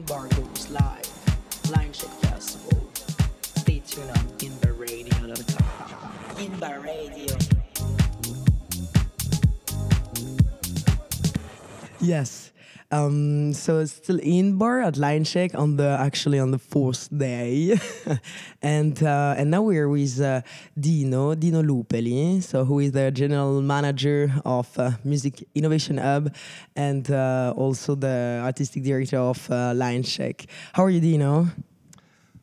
Goes live. Line Festival. Stay tuned on. Inbar Radio. Yes. Um, so it's still in bar at Line Check on the actually on the fourth day, and uh, and now we're with uh, Dino Dino Lupelli, so who is the general manager of uh, Music Innovation Hub, and uh, also the artistic director of uh, Line Check. How are you, Dino?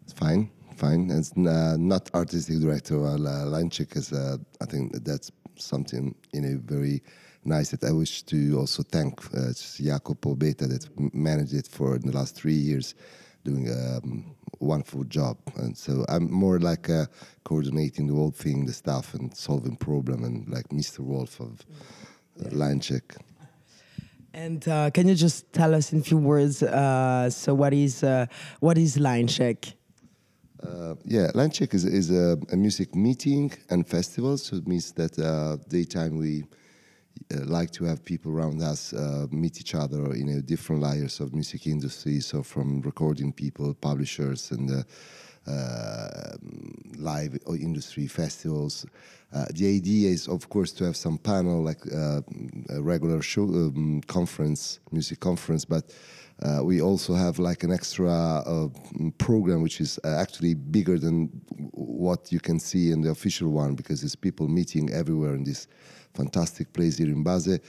It's fine, fine. It's uh, not artistic director. Well, uh, line check is. I think that's something in a very nice. That I wish to also thank uh, Jacopo Beta that managed it for the last three years, doing a um, wonderful job. And so I'm more like uh, coordinating the whole thing, the stuff, and solving problem, and like Mr. Wolf of uh, line check. And uh, can you just tell us in few words? Uh, so what is uh, what is Line Check? Uh, yeah, Line Check is, is a, a music meeting and festival. So it means that uh, daytime we like to have people around us uh, meet each other in a different layers of music industry. So from recording people, publishers, and uh, uh, live industry festivals. Uh, the idea is, of course, to have some panel like uh, a regular show um, conference, music conference, but uh, we also have like an extra uh, program which is uh, actually bigger than what you can see in the official one because it's people meeting everywhere in this fantastic place here in Base,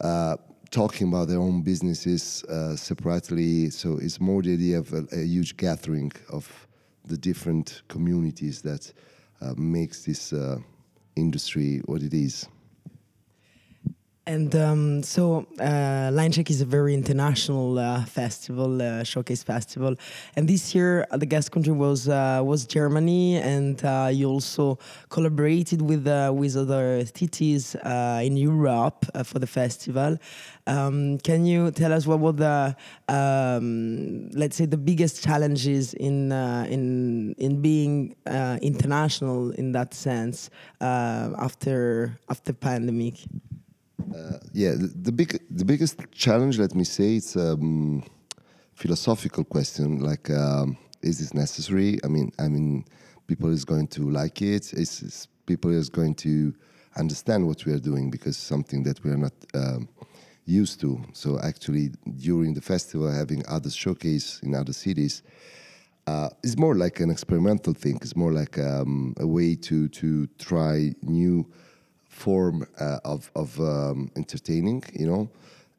uh, talking about their own businesses uh, separately. So it's more the idea of a, a huge gathering of the different communities that uh, makes this industry what it is. And um, so, uh, Line Check is a very international uh, festival, uh, showcase festival. And this year, uh, the guest country was uh, was Germany, and uh, you also collaborated with with other cities in Europe for the festival. Um, can you tell us what were the, um, let's say, the biggest challenges in in in being international in that sense after after pandemic? Uh, yeah, the, the, big, the biggest challenge, let me say, it's a um, philosophical question. Like, um, is this necessary? I mean, I mean, people is going to like it. Is, is people is going to understand what we are doing because something that we are not um, used to. So actually, during the festival, having other showcase in other cities. Uh, is more like an experimental thing. It's more like um, a way to to try new form uh, of of um, entertaining, you know,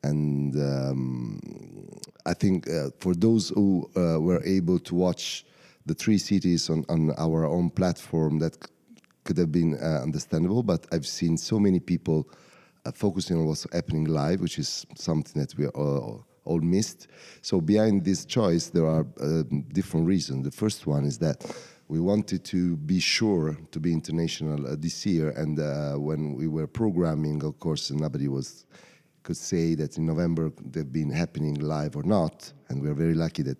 and um, I think uh, for those who uh, were able to watch the three cities on, on our own platform, that could have been understandable. But I've seen so many people focusing on what's happening live, which is something that we all, all missed. So behind this choice, there are uh, different reasons. The first one is that we wanted to be sure to be international uh, this year. And uh, when we were programming, of course, nobody was could say that in November they've been happening live or not. And we're very lucky that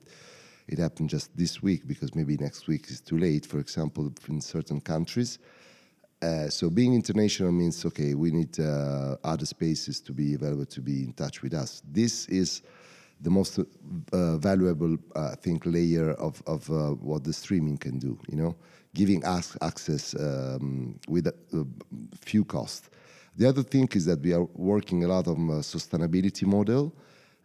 it happened just this week because maybe next week is too late. For example, in certain countries. Uh, so being international means okay, we need uh, other spaces to be available to be in touch with us. This is the most uh, valuable, uh, I think, layer of, of uh, what the streaming can do, you know, giving us access um, with a, few costs. The other thing is that we are working a lot on sustainability model.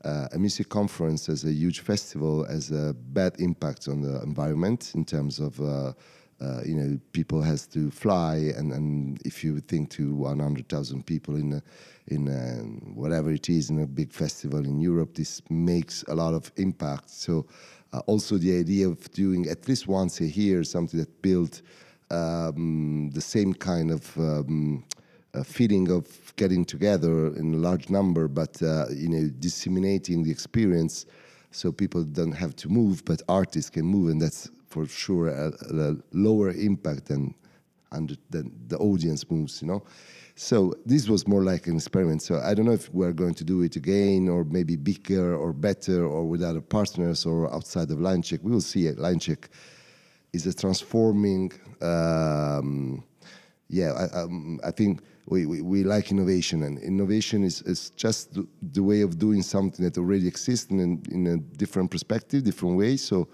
Uh, a music conference as a huge festival has a bad impact on the environment in terms of uh, uh, you know people has to fly and, and if you think to 100,000 people in a, in a, whatever it is in a big festival in Europe this makes a lot of impact. So uh, also the idea of doing at least once a year something that built um, the same kind of um, uh, feeling of getting together in a large number but uh, you know disseminating the experience so people don't have to move but artists can move and that's for sure a, a lower impact than under than the audience moves you know? So this was more like an experiment. So i don't know if we're going to do it again or maybe bigger or better or with other partners or outside of line check. We will see. Line check is a transforming um, yeah I, um, I think we, we, we like innovation, and innovation is, is just the, the way of doing something that already exists in, in a different perspective, different way. So,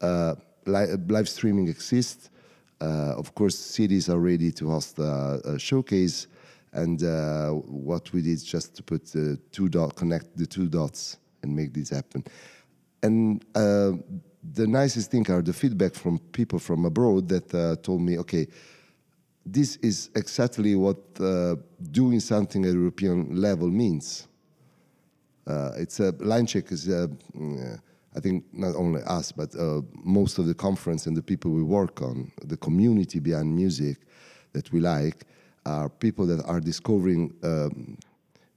uh, li- live streaming exists. Uh, of course, cities are ready to host a, a showcase, and uh, what we did just to put the two dot, connect the two dots, and make this happen. And uh, the nicest thing are the feedback from people from abroad that uh, told me, okay, this is exactly what uh, doing something at European level means. Uh, it's a line check is, uh, mm, I think, not only us, but uh, most of the conference and the people we work on, the community behind music that we like, are people that are discovering um,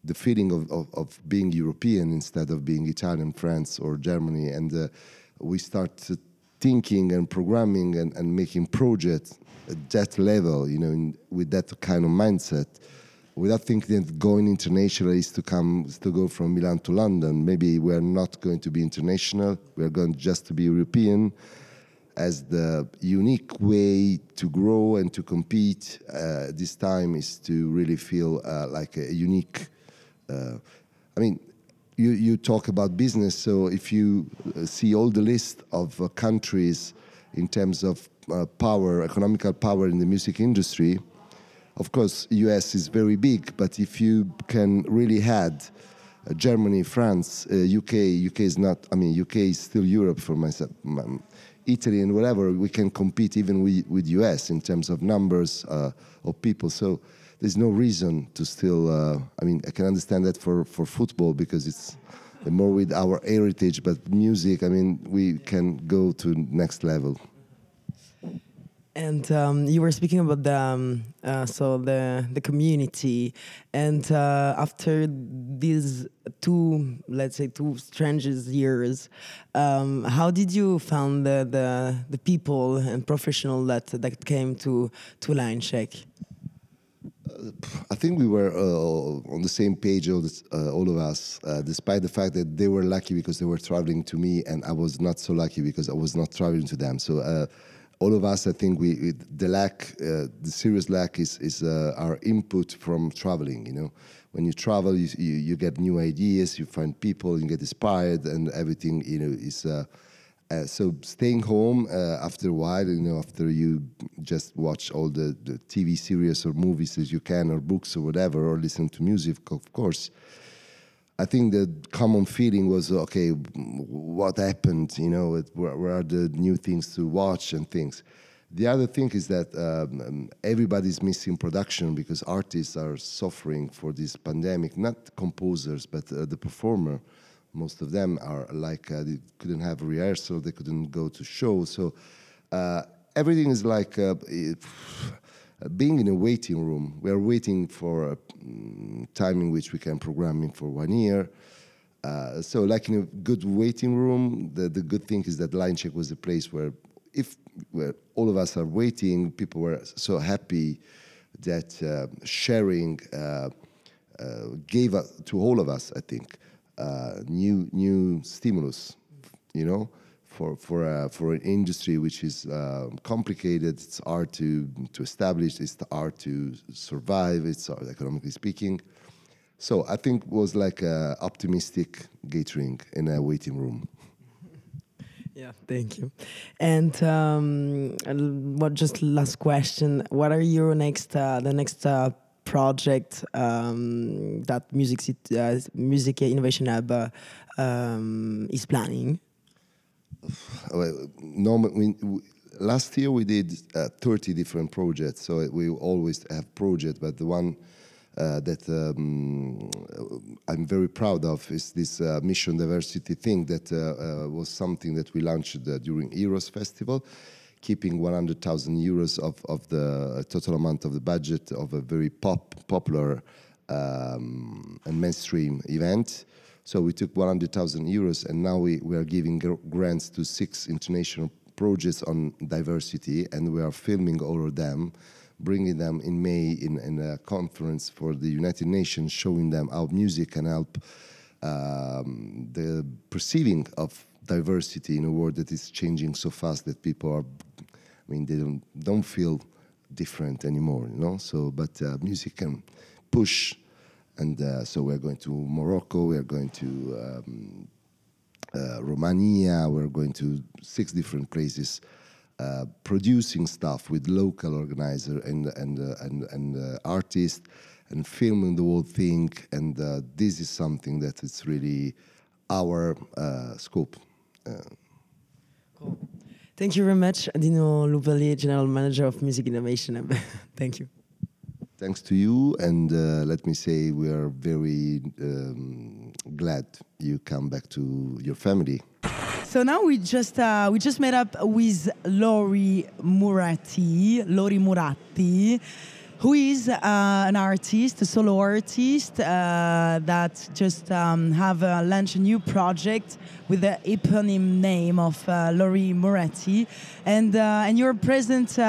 the feeling of, of, of, being European instead of being Italian, France, or Germany. And uh, we start thinking and programming and, and making projects at that level, you know, in, with that kind of mindset, without thinking that going international is to come is to go from Milan to London. Maybe we're not going to be international. We're going just to be European as the unique way to grow and to compete uh, this time is to really feel uh, like a unique. Uh, I mean, you, you talk about business, so if you uh, see all the list of uh, countries in terms of uh, power, economical power in the music industry, of course, US is very big, but if you can really add uh, Germany, France, uh, UK, UK is not, I mean, UK is still Europe for myself. Italy and whatever, we can compete even with, with US in terms of numbers uh, of people. So there's no reason to still, uh, I mean, I can understand that for, for football because it's more with our heritage, but music, I mean, we can go to next level. And um, you were speaking about the um, uh, so the the community, and uh, after these two, let's say, two strangest years, um, how did you find the, the the people and professional that that came to to Line Check? Uh, I think we were uh, on the same page, all, this, uh, all of us, uh, despite the fact that they were lucky because they were traveling to me, and I was not so lucky because I was not traveling to them. So uh, all of us, I think we, the lack, uh, the serious lack is, is uh, our input from traveling. You know, when you travel, you, you, you, get new ideas, you find people, you get inspired, and everything. You know, is uh, uh so staying home uh, after a while. You know, after you just watch all the, the TV series or movies as you can, or books or whatever, or listen to music, of course I think the common feeling was okay, what happened? You know, where, where, are the new things to watch and things? The other thing is that um, everybody's missing production because artists are suffering for this pandemic. Not composers, but uh, the performer. Most of them are like uh, they couldn't have rehearsal, they couldn't go to shows. So uh, everything is like. Uh, being in a waiting room, we are waiting for a mm, time in which we can programming for one year. Uh, so, like in a good waiting room, the, the good thing is that Line Check was a place where, if where all of us are waiting, people were so happy that uh, sharing uh, uh gave to all of us, I think, uh, new new stimulus. You know, for for uh, for an industry which is uh, complicated. It's hard to to establish. It's hard to survive. It's economically speaking. So I think it was like a optimistic gathering in a waiting room. Yeah, thank you. And um, what? Just last question. What are your next uh, the next uh, project um, that Music uh, Music Innovation Hub uh, um, is planning? Normal, we, last year we did uh, 30 different projects, so we always have projects, but the one uh, that um, I'm very proud of is this uh, mission diversity thing that uh, uh, was something that we launched uh, during Eros Festival, keeping 100,000 euros of, of the total amount of the budget of a very pop popular um, and mainstream event. So we took 100,000 euros and now we, we are giving grants to six international projects on diversity and we are filming all of them, bringing them in May in, in a conference for the United Nations, showing them how music can help um, the perceiving of diversity in a world that is changing so fast that people are, I mean, they don't, don't feel different anymore, you know. So, but uh, music can push, and uh, so we're going to Morocco. We're going to um, uh, Romania. We're going to six different places, uh, producing stuff with local organizer and and uh, and and uh, artists, and filming the whole thing. And uh, this is something that is really our scope. Uh, Thank you very much, Adino Lupelli, General Manager of Music Innovation. Thank you. Thanks to you, and uh, let me say we are very um, glad you come back to your family. So now we just uh, we just met up with Lori Muratti, Lori Muratti, who is uh, an artist, a solo artist uh, that just um, have uh, launched a new project with the eponym name of uh, Lori Muratti, and and you're present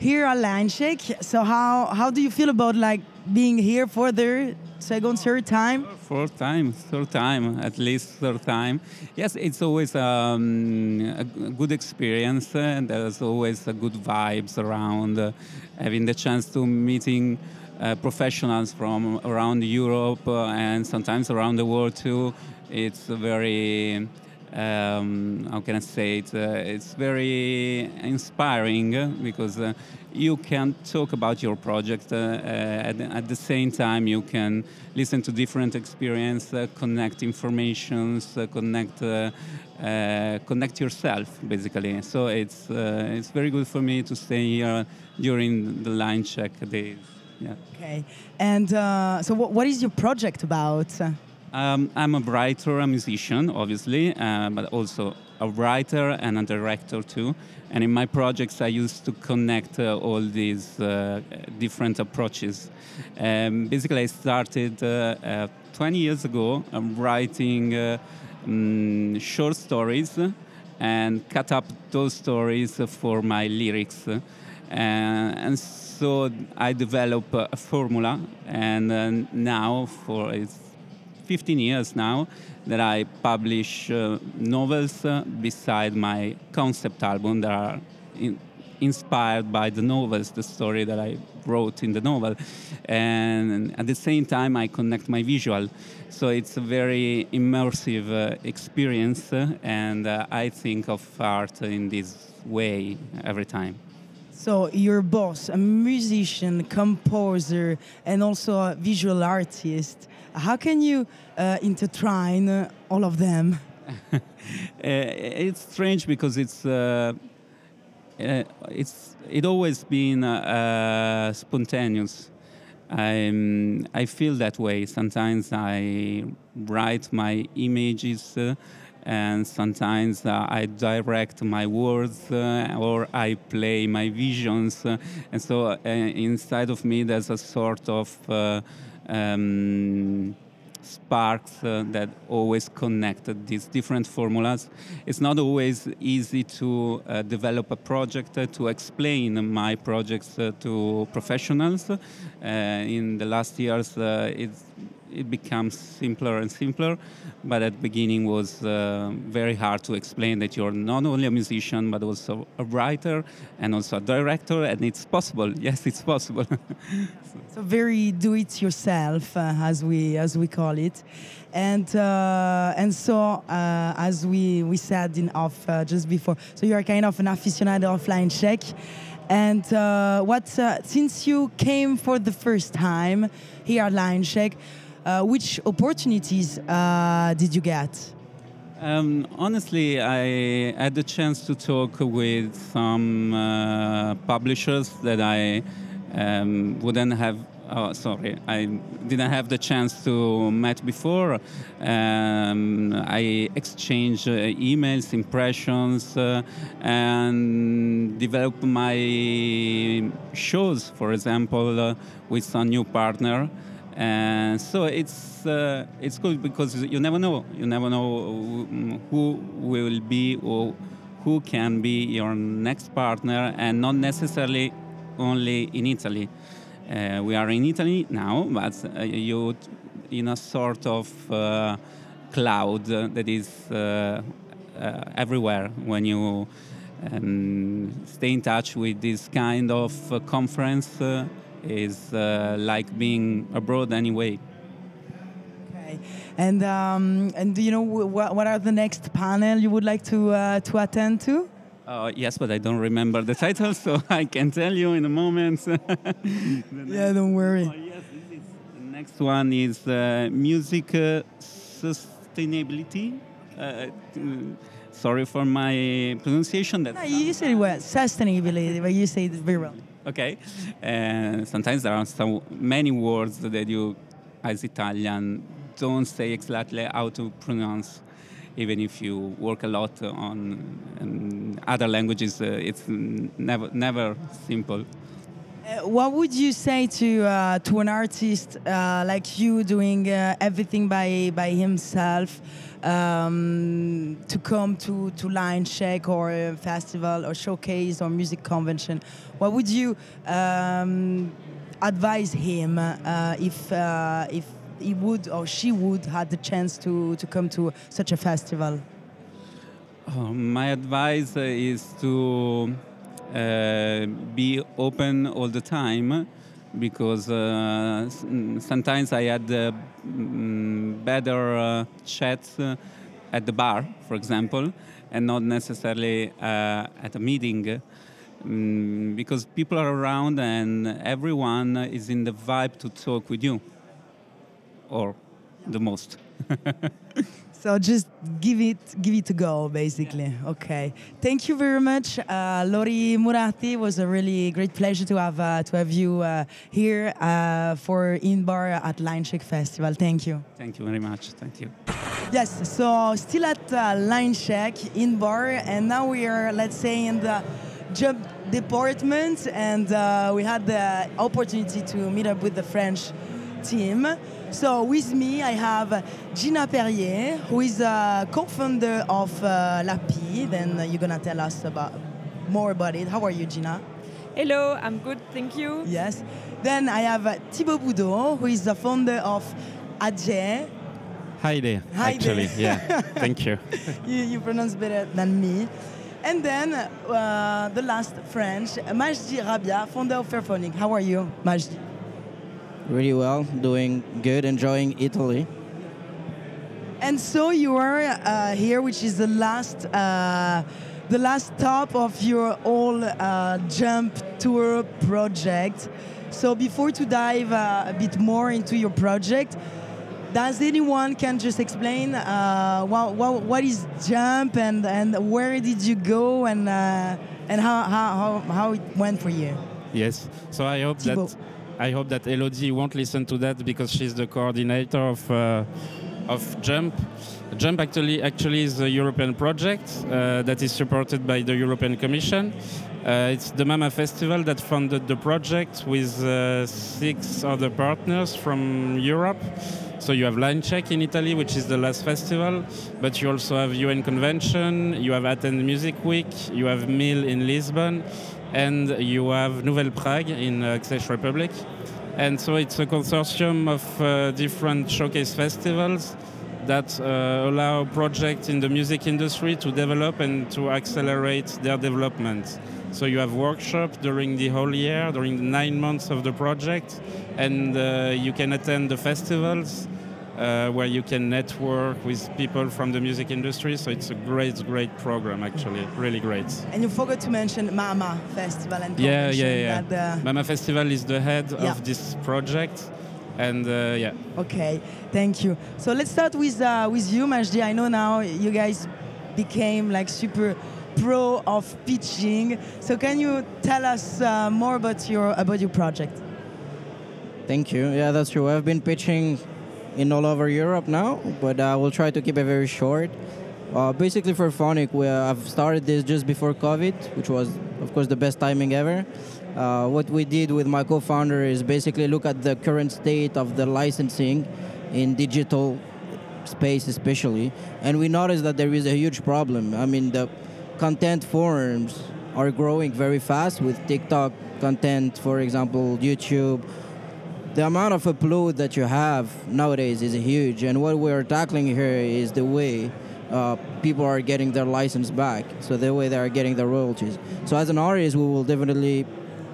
here at Line So how how do you feel about like being here for the second, third time? Fourth time, third time, at least third time. Yes, it's always um, a good experience, and there's always a good vibes around. Uh, having the chance to meeting uh, professionals from around Europe uh, and sometimes around the world too. It's very um, how can I say it? Uh, it's very inspiring uh, because uh, you can talk about your project uh, uh, at, at the same time you can listen to different experience, uh, connect informations, connect. connect yourself basically so it's it's very good for me to stay here during the line check days yeah okay and so what, what is your project about um, I'm a writer, a musician, obviously, uh, but also a writer and a director too. And in my projects, I used to connect uh, all these uh, different approaches. Um, basically, I started uh, uh, 20 years ago um, writing um, short stories and cut up those stories for my lyrics. and so I developed a formula, and now for it's 15 years now that I publish uh, novels uh, beside my concept album that are in, inspired by the novels, the story that I wrote in the novel. And at the same time, I connect my visual. So it's a very immersive uh, experience, uh, and uh, I think of art in this way every time. So your boss, a musician, composer, and also a visual artist. How can you uh, intertwine uh, all of them? uh, it's strange because it's uh, uh, it's it always been spontaneous. I'm, I feel that way. Sometimes I write my images and sometimes uh, I direct my words uh, or I play my visions. Uh, and so inside of me, there's a sort of um, sparks uh, that always connect these different formulas. It's not always easy to uh, develop a project uh, to explain my projects to professionals. in the last years, it's it becomes simpler and simpler. But at the beginning was uh, very hard to explain that you're not only a musician but also a writer and also a director, and it's possible. Yes, it's possible. so. so. very do-it-yourself, uh, as we as we call it, and uh, and so uh, as we we said in off uh, just before, so you are kind of an aficionado of line check. And uh, what since you came for the first time here at Line Check, uh, which opportunities uh, did you get? Um, honestly, I had the chance to talk with some uh, publishers that I um, wouldn't have. Oh, sorry, I didn't have the chance to meet before. Um, I exchanged uh, emails, impressions, uh, and developed my shows, for example, uh, with some new partner. And so it's uh, it's good because you never know. You never know who will be or who can be your next partner, and not necessarily only in Italy. Uh, we are in Italy now, but uh, you in a sort of uh, cloud that is uh, uh, everywhere when you and stay in touch with this kind of conference is uh, like being abroad anyway. Okay. And um, and do you know wh- what are the next panel you would like to uh, to attend to? Uh, yes, but I don't remember the title, so I can tell you in a moment. Yeah, don't worry. Oh, yes, this is, the next one is uh, music uh, sustainability. Uh, t- sorry for my pronunciation. That No, you said it well. Sustainability, but you say it very well. Okay. Uh, sometimes there are so many words that you, as Italian, don't say exactly how to pronounce. Even if you work a lot on other languages, uh, it's never never simple. Uh, what would you say to uh, to an artist uh, like you doing uh, everything by by himself um, to come to to line check or a festival or showcase or music convention? What would you um, advise him uh, if uh, if he would or she would had the chance to to come to such a festival? Uh, my advice is to uh, be open all the time because uh, mm, sometimes I had uh, mm, better uh, chats uh, at the bar, for example, and not necessarily uh, at a meeting. Mm, because people are around and everyone is in the vibe to talk with you, or the most. So just give it, give it a go, basically. Okay. Thank you very much, uh, Lori Muratti It was a really great pleasure to have uh, to have you uh, here uh, for In Bar at Line Check Festival. Thank you. Thank you very much. Thank you. Yes. So still at uh, Line Check in Bar, and now we are, let's say, in the job department, and uh, we had the opportunity to meet up with the French team. So with me, I have Gina Perrier, who is a co-founder of uh, LaPee. Then you're gonna tell us about more about it. How are you, Gina? Hello, I'm good, thank you. Yes. Then I have uh, Thibaut Boudot, who is the founder of Adje. Hi there. Hi actually, there. yeah. Thank you. you, you pronounce better than me. And then uh, the last French, Majdi Rabia, founder of Fairphonic. How are you, Majdi? Really well, doing good, enjoying Italy. And so you are uh, here, which is the last, uh, the last stop of your whole uh, jump tour project. So before to dive uh, a bit more into your project, does anyone can just explain uh, what, what, what is jump and, and where did you go and uh, and how, how, how, how it went for you? Yes. So I hope Thibaut. that I hope that Elodie won't listen to that because she's the coordinator of uh, of Jump. Jump actually actually is a European project uh, that is supported by the European Commission. Uh, it's the Mama Festival that funded the project with uh, six other partners from Europe. So you have Line Check in Italy, which is the last festival, but you also have UN Convention, you have Athens Music Week, you have MIL in Lisbon, and you have Nouvelle Prague in uh, Czech Republic. And so it's a consortium of uh, different showcase festivals that uh, allow projects in the music industry to develop and to accelerate their development. So you have workshops during the whole year, during the nine months of the project, and uh, you can attend the festivals uh, where you can network with people from the music industry. So it's a great, great program, actually, really great. And you forgot to mention Mama Festival and Yeah, yeah, yeah. that, uh, Mama Festival is the head Yeah. of this project, and uh, yeah. Okay, thank you. So let's start with uh, with you, Majdi. I know now you guys became like super pro of pitching. So can you tell us uh, more about your about your project? Thank you. Yeah, that's true. I've been pitching in all over Europe now, but uh, we'll try to keep it very short. Uh, basically, Fairphonic, we, uh, I've started this just before COVID, which was, of course, the best timing ever. Uh, what we did with my co-founder is basically look at the current state of the licensing in digital space, especially, and we noticed that there is a huge problem. I mean, the content forums are growing very fast with TikTok content, for example, YouTube, the amount of upload that you have nowadays is huge and what we're tackling here is the way uh, people are getting their license back. So the way they are getting their royalties. So as an artist, we will definitely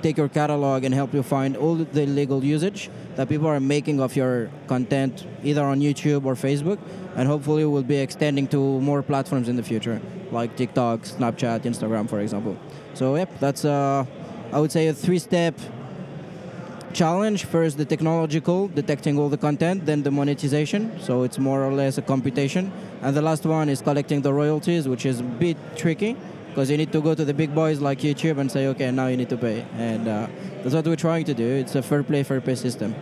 take your catalog and help you find all the legal usage that people are making of your content, either on YouTube or Facebook, and hopefully we'll be extending to more platforms in the future, like TikTok, Snapchat, Instagram, for example. So yep, that's uh, I would say a three-step challenge. First, the technological, detecting all the content, then the monetization. So it's more or less a computation, and the last one is collecting the royalties, which is a bit tricky because you need to go to the big boys like YouTube and say, okay, now you need to pay, and uh, that's what we're trying to do. It's a fair play, fair pay system.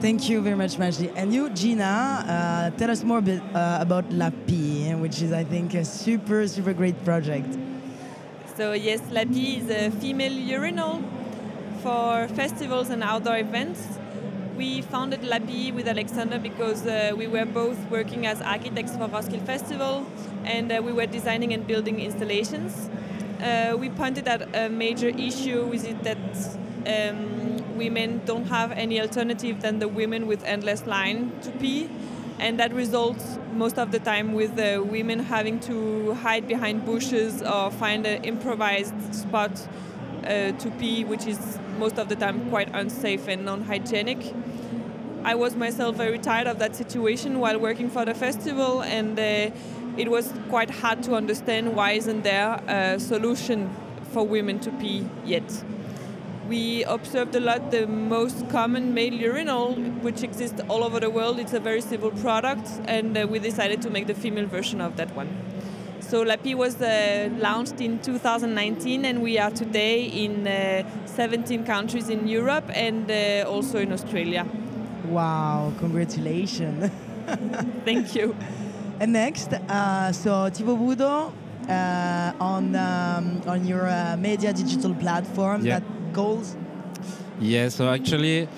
Thank you very much, Majdi. And you, Gina, uh, tell us more a bit uh, about LaPee, which is, I think, a super, super great project. So yes, LaPee is a female urinal for festivals and outdoor events. We founded LaPee with Alexander because uh, we were both working as architects for Roskilde Festival and uh, we were designing and building installations. Uh, we pointed at a major issue with it that um, women don't have any alternative than the women with endless line to pee and that results most of the time with the women having to hide behind bushes or find an improvised spot uh, to pee, which is most of the time quite unsafe and non-hygienic. I was myself very tired of that situation while working for the festival, and uh, it was quite hard to understand why isn't there a solution for women to pee yet we observed a lot the most common male urinal, which exists all over the world. It's a very simple product, and uh, we decided to make the female version of that one. So LaPee was uh, launched in 2019, and we are today in uh, 17 countries in Europe and uh, also in Australia. Wow, congratulations. Thank you. And next, uh, so Thibaut Boudot, uh, on, um, on your uh, media digital platform Yeah. that goals Yeah, so actually,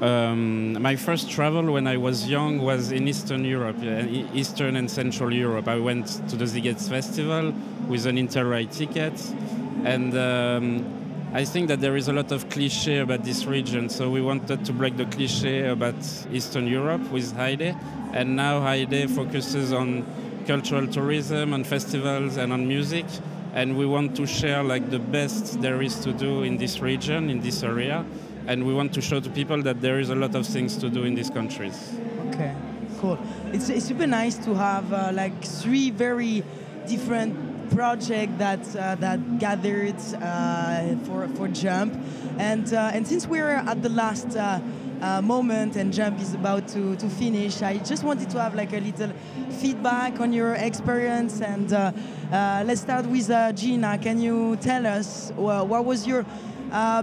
um, my first travel when I was young was in Eastern Europe, E- Eastern and Central Europe. I went to the Sziget Festival with an Interrail ticket, and um, I think that there is a lot of cliche about this region. So we wanted to break the cliche about Eastern Europe with Heide, and now Heide focuses on cultural tourism, on festivals, and on music. And we want to share like the best there is to do in this region, in this area, and we want to show to people that there is a lot of things to do in these countries. Okay, cool. It's, it's super nice to have uh, like three very different projects that uh, that gathered uh, for for Jump, and uh, and since we're at the last. Uh, uh, moment and jump is about to, to finish i just wanted to have like a little feedback on your experience and uh, uh, let's start with uh, gina can you tell us what was your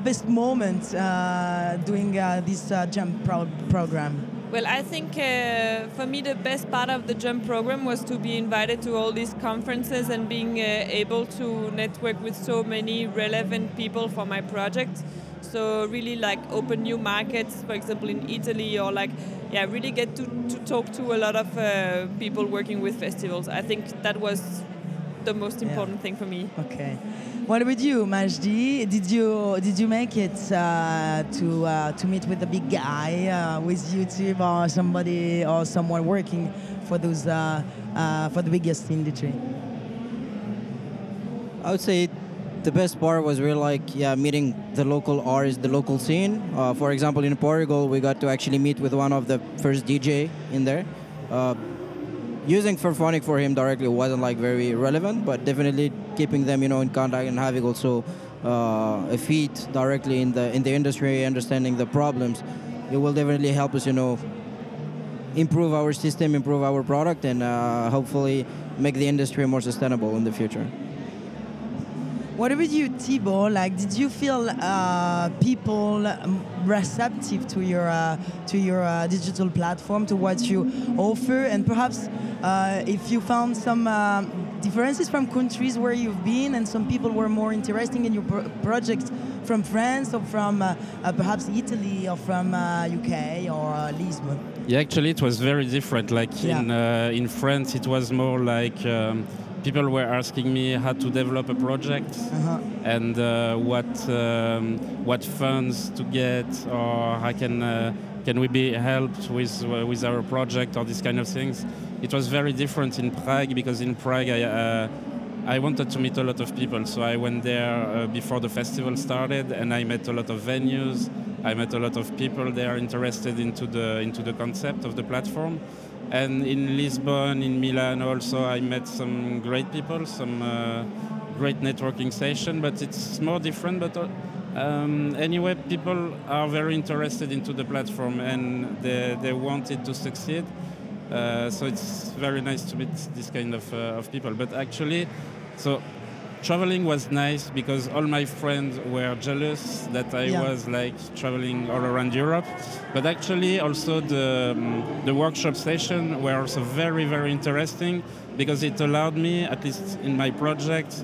best moment uh, doing uh, this uh, jump pro- program Well, I think uh, for me the best part of the jump program was to be invited to all these conferences and being uh, able to network with so many relevant people for my project. So really like open new markets, for example in Italy, or like yeah, really get to, to talk to a lot of uh, people working with festivals. I think that was the most Yeah. important thing for me. Okay. What about you, Majdi? Did you did you make it uh, to uh, to meet with the big guy uh, with YouTube or somebody or someone working for those uh, uh, for the biggest industry? I would say the best part was really like yeah meeting the local artists, the local scene. Uh, for example, in Portugal, we got to actually meet with one of the first DJ in there. Using Fairphonic for him directly wasn't like very relevant, but definitely keeping them you know in contact and having also uh, a feet directly in the in the industry, understanding the problems, it will definitely help us you know improve our system, improve our product, and uh, hopefully make the industry more sustainable in the future. What about you, Thibaut? Like, did you feel uh, people receptive to your uh, to your uh, digital platform, to what you offer, and perhaps uh, if you found some uh, differences from countries where you've been, and some people were more interested in your pro- projects from France or from uh, uh, perhaps Italy or from uh, UK or uh, Lisbon? Yeah, actually, it was very different. Like in uh, in France, it was more like um, people were asking me how to develop a project Uh-huh. and uh, what um, what funds to get or how can uh, can we be helped with uh, with our project or these kind of things. it was very different in Prague because in Prague I, uh, I wanted to meet a lot of people, so I went there uh, before the festival started, and I met a lot of venues. I met a lot of people there interested into the into the concept of the platform. And in Lisbon, in Milan, also I met some great people, some uh, great networking session. But it's more different. But uh, um, anyway, people are very interested into the platform, and they they want it to succeed. Uh, so it's very nice to meet this kind of, uh, of people. But actually, so traveling was nice because all my friends were jealous that I Yeah. was like traveling all around Europe. But actually, also the um, the workshop session were also very very interesting because it allowed me, at least in my project,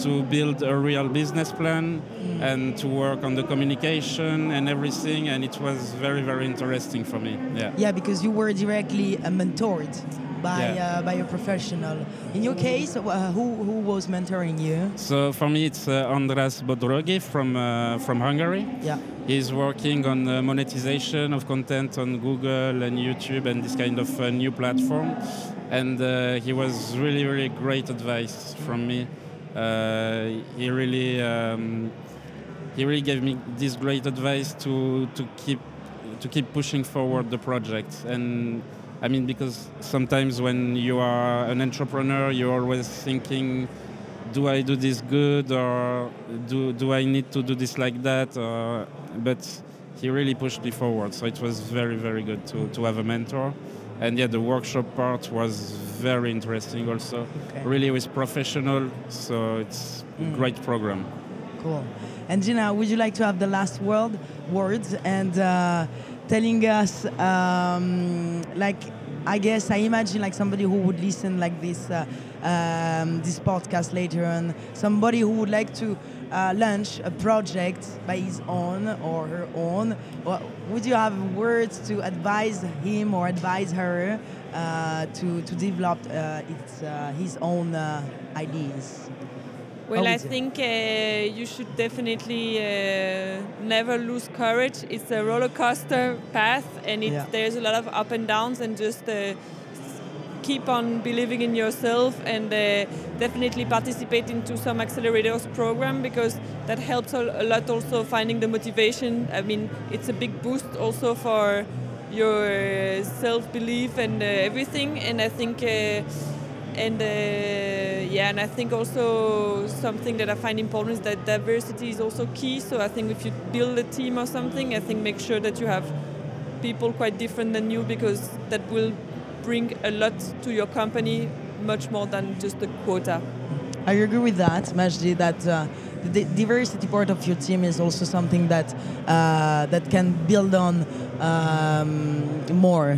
to build a real business plan and to work on the communication and everything. And it was very very interesting for me. Yeah. Yeah, because you were directly mentored by Yeah. uh, by a professional. In your case, uh, who who was mentoring you? So for me, it's uh, Andras Bodrogi from uh, from Hungary. Yeah. He's working on uh, monetization of content on Google and YouTube and this kind of uh, new platform. And uh, he was really, really great advice from me. Uh, he really, um, he really gave me this great advice to to keep to keep pushing forward the project. And I mean, because sometimes when you are an entrepreneur, you're always thinking do I do this good or do, do I need to do this like that? Or, but he really pushed me forward. So it was very, very good to, to have a mentor. And yeah, the workshop part was very interesting also. Okay. Really with professional, so it's a great program. Cool. And Gina, would you like to have the last word words and uh, telling us, um, like, I guess I imagine like somebody who would listen like this uh, um, this podcast later on, somebody who would like to uh, launch a project by his own or her own. Would you have words to advise him or advise her uh, to to develop uh, its, uh, his own uh, ideas? Well, I think uh, you should definitely uh, never lose courage. It's a roller coaster path, and Yeah. there's a lot of up and downs, and just uh, keep on believing in yourself and uh, definitely participate into some accelerators program because that helps a lot. Also, finding the motivation. I mean, it's a big boost also for your self belief and uh, everything. And I think. And uh, yeah and i think also something that i find important is that diversity is also key so i think if you build a team or something i think make sure that you have people quite different than you because that will bring a lot to your company much more than just the quota I agree with that, Majdi, that uh, the diversity part of your team is also something that uh, that can build on um, more.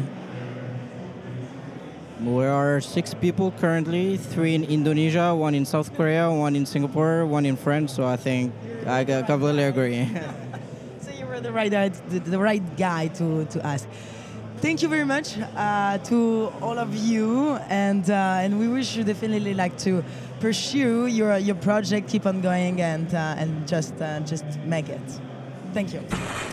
We are six people currently, three in Indonesia, one in South Korea, one in Singapore, one in France. So I think I completely agree. So you were the right uh, the, the right guy to, to ask. Thank you very much uh, to all of you, and uh, and we wish you definitely like to pursue your your project, keep on going, and uh, and just uh, just make it. Thank you.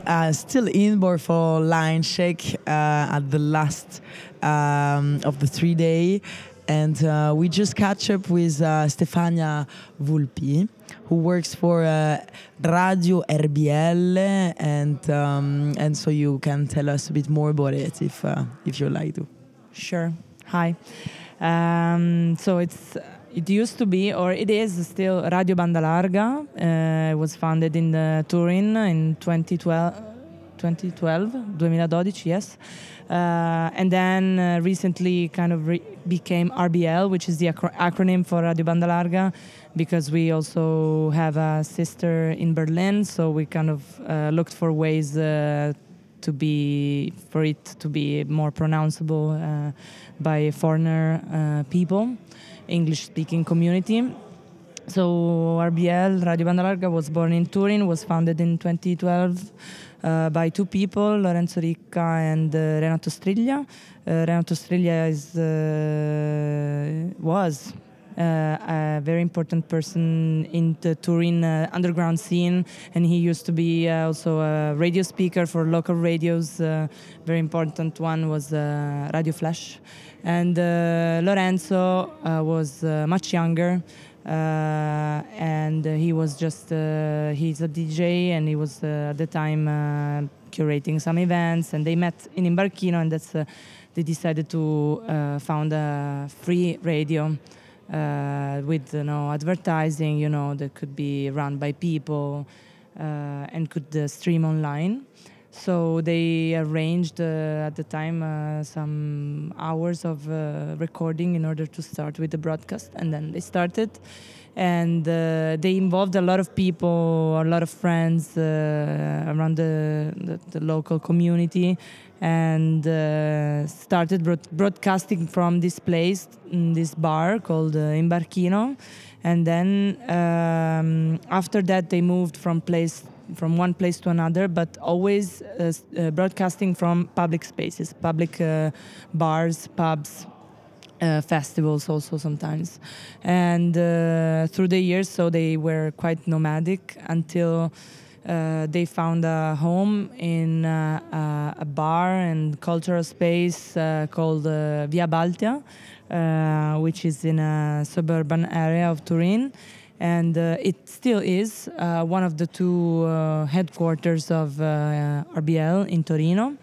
Uh, still in board for line check uh, at the last um, of the three day, and uh, we just catch up with uh, Stefania Vulpi, who works for uh, Radio RBL, and um, and so you can tell us a bit more about it if uh, if you like to. Sure. Hi. Um, so it's it used to be, or it is still Radio Banda Larga. Uh, it was founded in uh, Turin in 2012, 2012, 2012, yes. Uh, and then uh, recently kind of re- became RBL, which is the acro- acronym for Radio Banda Larga, because we also have a sister in Berlin. So we kind of uh, looked for ways to be for it to be more pronounceable uh, by foreigner uh, people, English speaking community. So RBL Radio Banda Larga was born in Turin, was founded in 2012 uh, by two people, Lorenzo Ricca and uh, Renato Striglia. Uh, Renato Striglia is uh, was uh, a very important person in the Turin uh, underground scene, and he used to be uh, also a radio speaker for local radios. Very important one was Radio Flash, and Lorenzo was much younger. Uh, and uh, he was just uh, he's a DJ and he was uh, at the time uh, curating some events and they met in Imbarchino and that's they decided to found a free radio with you know advertising you know that could be run by people and could stream online so they arranged uh, at the time uh, some hours of uh, recording in order to start with the broadcast and then they started. And uh, they involved a lot of people a lot of friends uh, around the, the, the local community and uh, started broad- broadcasting from this place in this bar called Imbarchino. And then um, after that they moved from place from one place to another but always uh, uh, broadcasting from public spaces public uh, bars pubs uh, festivals also sometimes and uh, through the years so they were quite nomadic until uh, they found a home in a bar and cultural space called Via Baltea, which is in a suburban area of Turin. And uh, it still is uh, one of the two uh, headquarters of uh, RBL in Torino,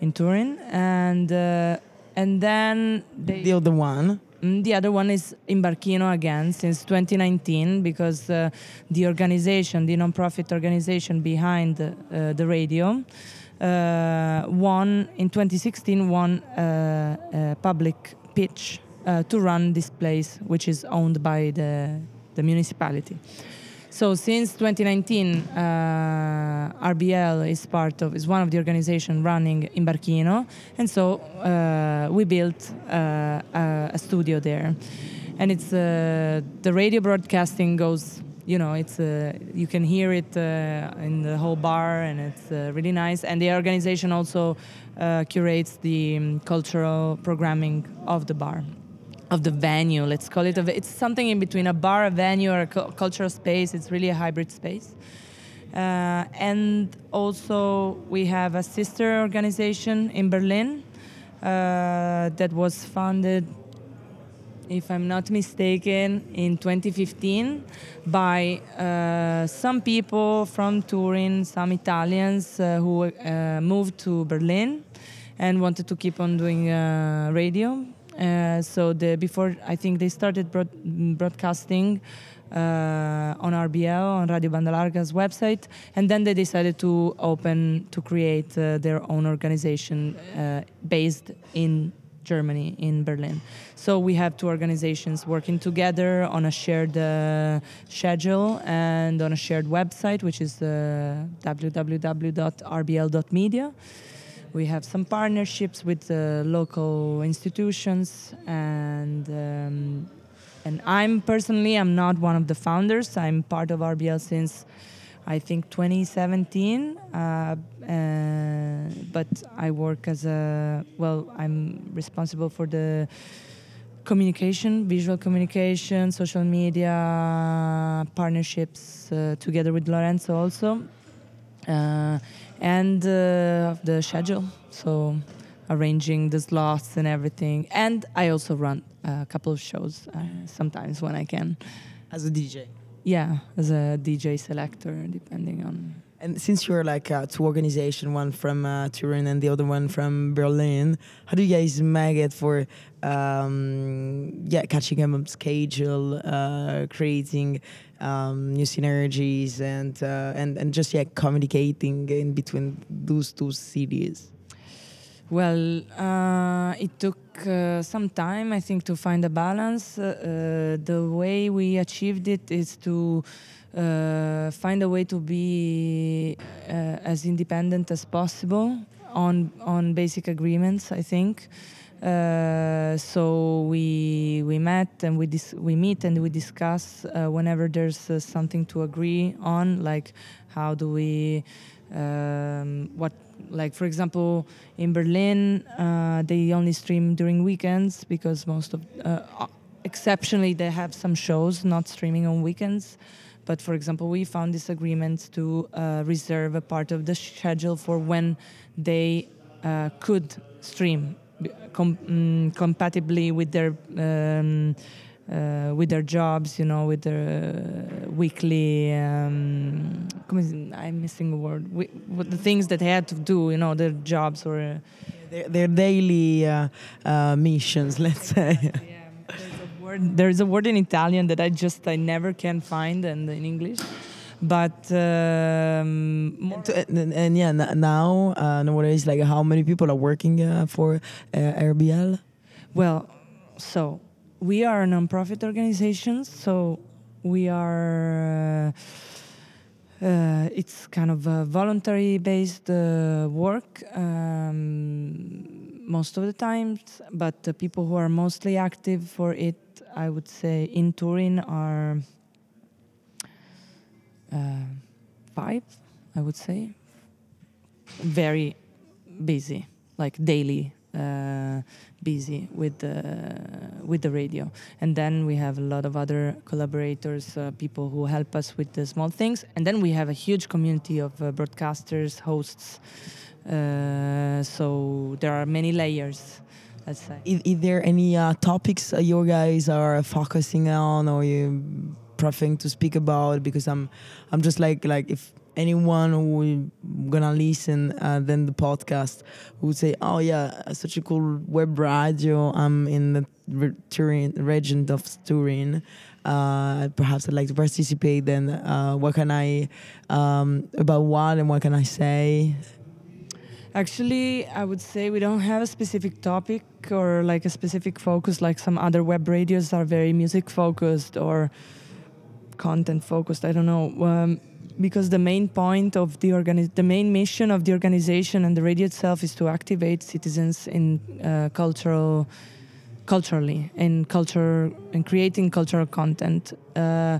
in Turin. And uh, and then they, The other one. Mm, The other one is in Imbarchino again since 2019 because uh, the organization, the non-profit organization behind uh, the radio, uh, won in 2016 won uh, a public pitch uh, to run this place, which is owned by the the municipality. So since 2019, uh, RBL is part of is one of the organization running Imbarchino, and so uh, we built uh, a, studio there, and it's uh, the radio broadcasting goes. You know, it's uh, you can hear it uh, in the whole bar, and it's really nice. And the organization also curates the um, cultural programming of the bar of the venue let's call it it's something in between a bar a venue or a cu- cultural space it's really a hybrid space. Uh, and also we have a sister organization in berlin uh, that was founded if i'm not mistaken in 2015 by uh, some people from turin some italians uh, who uh, moved to berlin and wanted to keep on doing uh, radio uh, so the before I think they started broad, broadcasting uh, on RBL on Radio Banda Larga's website, and then they decided to open to create uh, their own organization uh, based in Germany in Berlin. So we have two organizations working together on a shared uh, schedule and on a shared website, which is uh, www.rbl.media. We have some partnerships with uh, local institutions, and um, and I'm personally I'm not one of the founders. I'm part of RBL since I think 2017, uh, uh, but I work as a well. I'm responsible for the communication, visual communication, social media partnerships uh, together with Lorenzo also. And uh, the schedule, so arranging the slots and everything. And I also run a couple of shows uh, sometimes when I can. As a DJ. Yeah, as a DJ selector, depending on. And since you're like uh, two organization, one from uh, Turin and the other one from Berlin, how do you guys make it for um, yeah catching up schedule, uh, creating um, new synergies, and uh, and and just yeah communicating in between those two cities? Well, uh, it took uh, some time, I think, to find a balance. Uh, uh, the way we achieved it is to uh, find a way to be uh, as independent as possible on on basic agreements. I think. Uh, so we we met and we dis- we meet and we discuss uh, whenever there's uh, something to agree on, like how do we um, what like for example in Berlin uh, they only stream during weekends because most of uh, exceptionally they have some shows not streaming on weekends. But for example, we found this agreement to uh, reserve a part of the schedule for when they uh, could stream com- mm, compatibly with their um, uh, with their jobs, you know, with their uh, weekly. Um, I'm missing a word. With the things that they had to do, you know, their jobs or. Uh, Their, their daily uh, uh, missions, let's say. there's word. There's a word in Italian that I just I never can find, and in English. But um, and, and, and yeah, now uh, nowadays, like how many people are working uh, for uh, RBL? Well, so we are a non-profit organization, so we are. Uh, uh, it's kind of a voluntary-based uh, work um, most of the times, but the people who are mostly active for it, I would say, in Turin are uh, five. I would say very busy, like daily uh, busy with the with the radio. And then we have a lot of other collaborators, uh, people who help us with the small things. And then we have a huge community of uh, broadcasters, hosts. Uh, so there are many layers. Let's say. Is, is there any uh, topics uh, you guys are focusing on or you preferring to speak about? Because I'm, I'm just like like if anyone who gonna listen uh, then the podcast would say, oh yeah, such a cool web radio. I'm in the Turin region of Turin. Uh, perhaps I'd like to participate. Then uh, what can I um, about what and what can I say? Actually, I would say we don't have a specific topic or like a specific focus like some other web radios are very music focused or content focused. I don't know. Um, because the main point of the organi- the main mission of the organization and the radio itself is to activate citizens in uh, cultural culturally in culture and creating cultural content uh,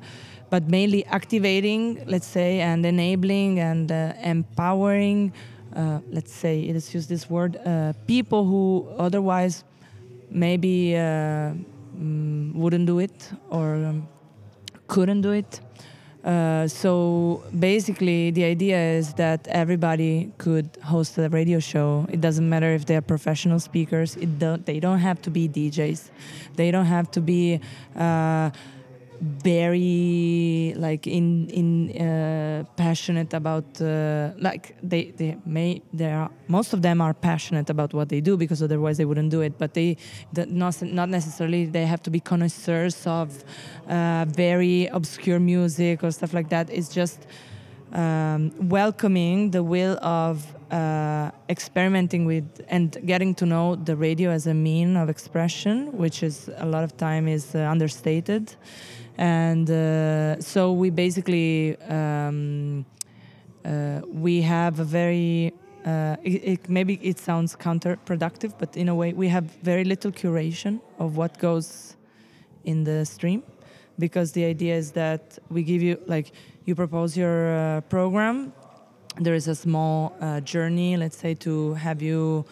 but mainly activating let's say and enabling and uh, empowering uh, let's say let's use this word uh, people who otherwise maybe uh, mm, wouldn't do it or um, couldn't do it uh, so basically, the idea is that everybody could host a radio show. It doesn't matter if they're professional speakers. It don't, they don't have to be DJs. They don't have to be very like in in uh, passionate about uh, like they they may they are most of them are passionate about what they do because otherwise they wouldn't do it. But they the, not not necessarily they have to be connoisseurs of uh, very obscure music or stuff like that. It's just um, welcoming the will of uh, experimenting with and getting to know the radio as a mean of expression, which is a lot of time is uh, understated, and uh, so we basically um, uh, we have a very uh, it, it, maybe it sounds counterproductive, but in a way we have very little curation of what goes in the stream because the idea is that we give you like you propose your program there is a small uh, journey let's say to have you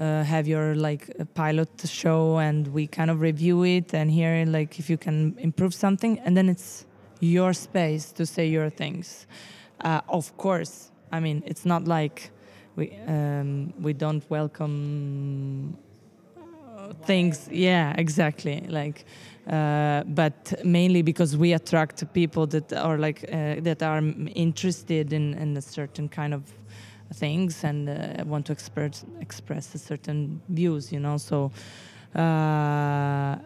uh, have your like pilot show and we kind of review it and hear like if you can improve something. And then it's your space to say your things. Uh, of course i mean it's not like we um, we don't welcome things. Yeah exactly. Like uh, but mainly because we attract people that are like uh, that are interested in, in a certain kind of things and uh, want to express express a certain views you know? So uh,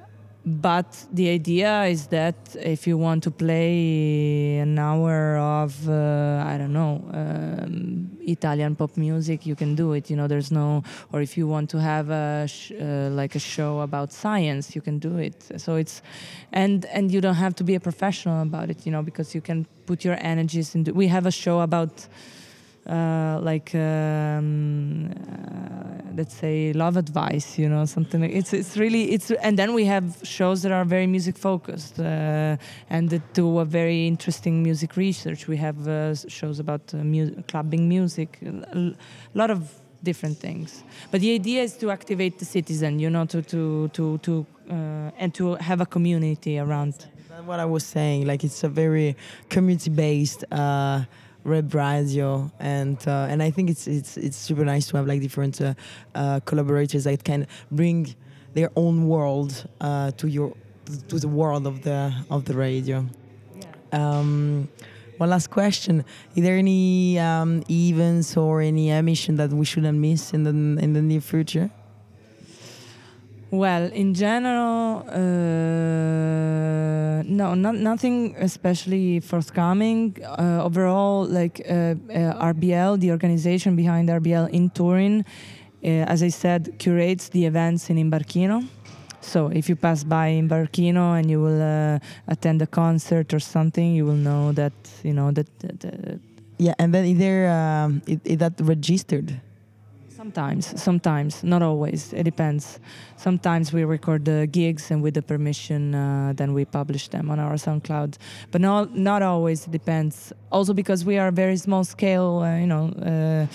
but the idea is that if you want to play an hour of uh, I don't know um, Italian pop music, you can do it. You know, there's no. Or if you want to have a sh- uh, like a show about science, you can do it. So it's, and and you don't have to be a professional about it. You know, because you can put your energies into. We have a show about. Uh, like um, uh, let's say love advice you know something like it's it's really it's and then we have shows that are very music focused uh, and that do a very interesting music research we have uh, shows about uh, mu- clubbing music a lot of different things but the idea is to activate the citizen you know to to to to and to have a community around. What I was saying. Like it's a very community-based uh, web radio, and uh, and I think it's it's it's super nice to have like different uh, uh, collaborators that can bring their own world uh, to your to the world of the of the radio. Um, one last question: Is there any um, events or any emission that we shouldn't miss in the in the near future? Well, in general, uh, no, not, nothing especially forthcoming. Uh, overall, like uh, uh, RBL, the organization behind RBL in Turin, uh, as I said, curates the events in Imbarchino. So if you pass by Imbarchino and you will uh, attend a concert or something, you will know that you know that. that, that Yeah, and then is there um, is, is that registered? Sometimes, sometimes, not always. It depends. Sometimes we record the gigs and with the permission, uh, then we publish them on our SoundCloud. But not not always. It depends. Also because we are very small scale. Uh, you know, uh,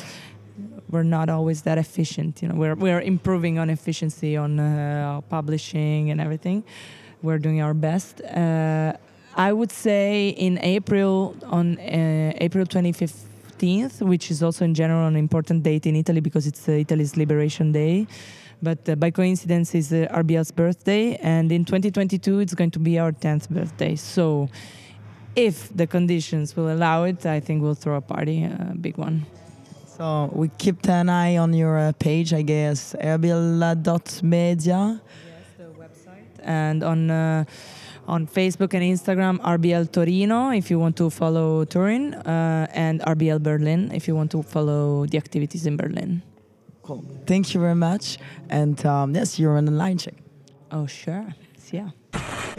we're not always that efficient. You know, we're we're improving on efficiency on uh, publishing and everything. We're doing our best. Uh, I would say in April on uh, April 25th 15th, which is also in general an important date in Italy because it's uh, Italy's Liberation Day. But uh, by coincidence, is uh, RBL's birthday, and in 2022 it's going to be our 10th birthday. So, if the conditions will allow it, I think we'll throw a party, a big one. So we kept an eye on your uh, page, I guess, rbl.media. and on uh, on Facebook and Instagram, RBL Torino if you want to follow Turin, uh, and RBL Berlin if you want to follow the activities in Berlin. Cool. Thank you very much. And um, yes, you're on the line check. Oh, sure. Yeah.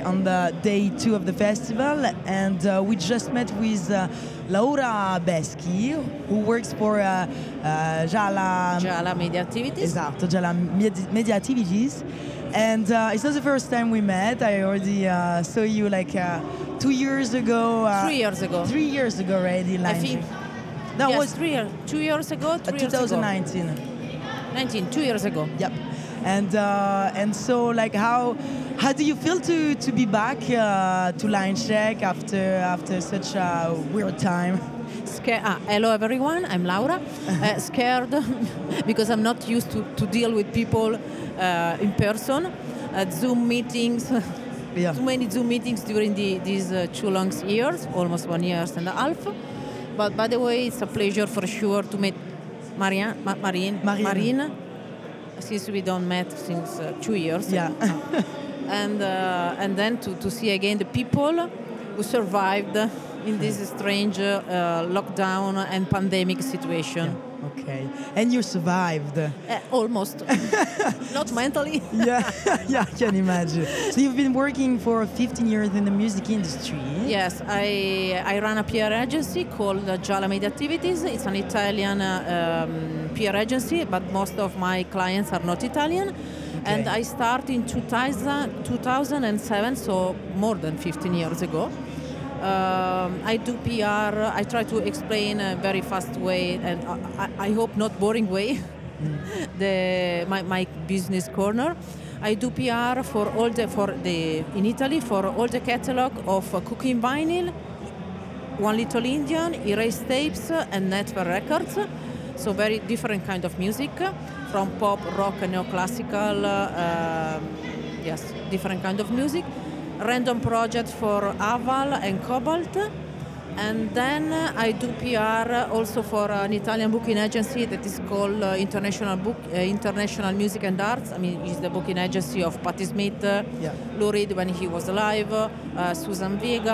on the day two of the festival, and uh, we just met with uh, Laura Beschi, who works for uh, uh, Gialla, Gialla Media Activities. Esatto, Gialla Med- Media Activities. And uh, it's not the first time we met. I already uh, saw you like uh, two years ago. uh, Three years ago. Three years ago already. I think. That yes, was three years. Two years ago. Three years ago. 2019. 19. Two years ago. Yep. And uh, and so like how how do you feel to to be back uh, to line check after after such a weird time? Sca- ah, hello everyone, I'm Laura. uh, scared because I'm not used to, to deal with people uh, in person. Uh, Zoom meetings, Yeah. too many Zoom meetings during the, these uh, two long years, almost one year and a half. But by the way, it's a pleasure for sure to meet Marianne, Ma- Marine, Marine. Marine, since we don't met since uh, two years. Yeah. and uh, and then to, to see again the people who survived in this strange uh, lockdown and pandemic situation. Okay. And you survived. Uh, almost, not mentally. yeah, yeah, I can imagine. So you've been working for 15 years in the music industry. Yes, I, I run a PR agency called Gialla Media Activities. It's an Italian uh, um, PR agency, but most of my clients are not Italian. And I started in 2000, 2007, so more than 15 years ago. Um, I do PR. I try to explain a very fast way, and I, I hope not boring way. the my, my business corner. I do PR for all the for the in Italy for all the catalog of uh, Cooking Vinyl, One Little Indian, Erased Tapes, and Nettwerk Records. So very different kind of music, from pop, rock, and neoclassical. Uh, um, yes, different kind of music. Random project for Aval and Cobalt. And then I do PR also for an Italian booking agency that is called uh, International Book, uh, International Music and Arts. I mean, it's the booking agency of Patti Smith, uh, Yeah. Lou Reed when he was alive, uh, Susan Vega,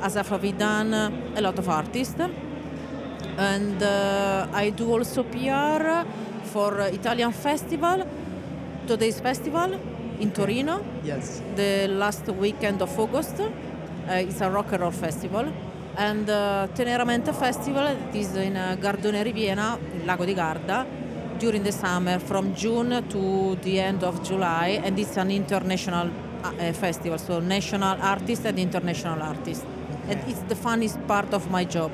uh, Asaf Avidan, a lot of artists. And uh, I do also PR for Italian festival, today's festival in Torino Yes. the last weekend of August. Uh, it's a rock and roll festival. And uh, Teneramente Festival that is in uh, Gardone Riviera, in Lago di Garda, during the summer from June to the end of July. And it's an international uh, uh, festival, so national artists and international artists. And it's the funnest part of my job.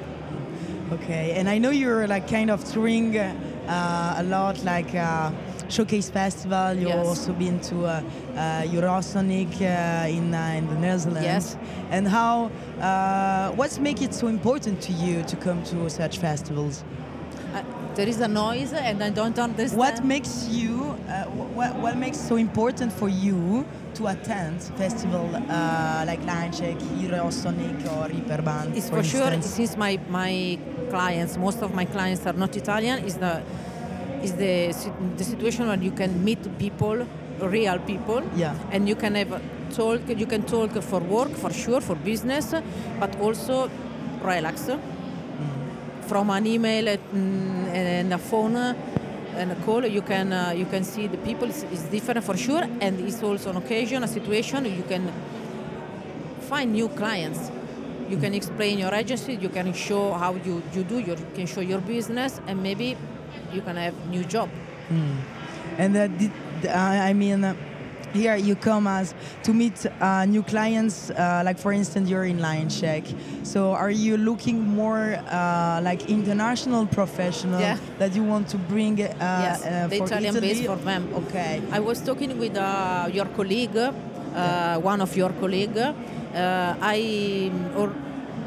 Okay. And I know you're like kind of touring uh, a lot, like uh, Showcase Festival. You've Yes. also been to uh, uh, Eurosonic uh, in uh, in the Netherlands. Yes. And how? Uh, what's make it so important to you to come to such festivals? There is a noise, and I don't understand. What makes you? Uh, what, what makes so important for you to attend festival uh, like Linecheck, Eurosonic, or Reeperbahn? It's for, for sure instance? since my my clients, most of my clients are not Italian. Is the is the the situation where you can meet people, real people, Yeah. and you can have talk. You can talk for work, for sure, for business, but also relax. From an email mm, and a phone and a call, you can uh, you can see the people. It's, it's different for sure, and it's also an occasion, a situation you can find new clients. You can explain your agency, you can show how you, you do, your, you can show your business, and maybe you can have new job. And uh, did, uh, I mean, uh, here you come as to meet uh, new clients. Uh, like for instance, you're in Line Check. So are you looking more uh, like international professional Yeah. that you want to bring? Uh, yes, the for Italian Italy? base for them. Okay. I was talking with uh, your colleague, one of your colleague. Uh, I or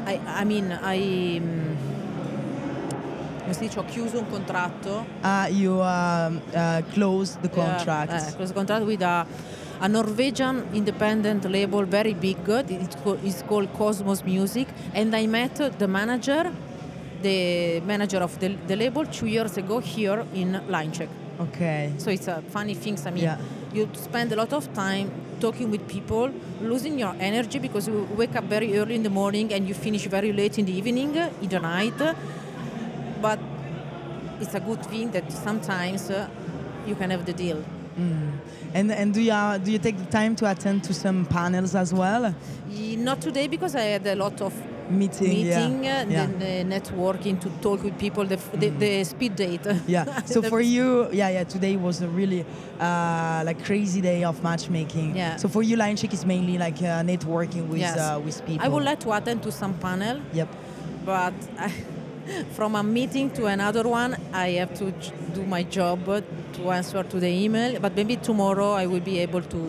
I, I mean I. mm, Come si dice? Ho chiuso un contratto. Uh, you um, uh, close the contract. Yeah, uh, close contract with a, a Norwegian independent label, very big. It's, co- it's called Cosmos Music, and I met the manager, the manager of the, the label, two years ago here in Linecheck. okay. So it's a funny thing. I mean, Yeah. you spend a lot of time talking with people, losing your energy because you wake up very early in the morning and you finish very late in the evening, in the night. But it's a good thing that sometimes uh, you can have the deal. And and do you uh, do you take the time to attend to some panels as well? Not today because I had a lot of Meeting. yeah. meeting, uh, yeah. then the networking to talk with people, the, f the, the speed date. Yeah. So for you, yeah, yeah. Today was a really uh, like crazy day of matchmaking. Yeah. So for you, Line Check is mainly like uh, networking with Yes. uh, with people. I would like to attend to some panel, Yep. but I, from a meeting to another one, I have to do my job uh, to answer to the email. But maybe tomorrow I will be able to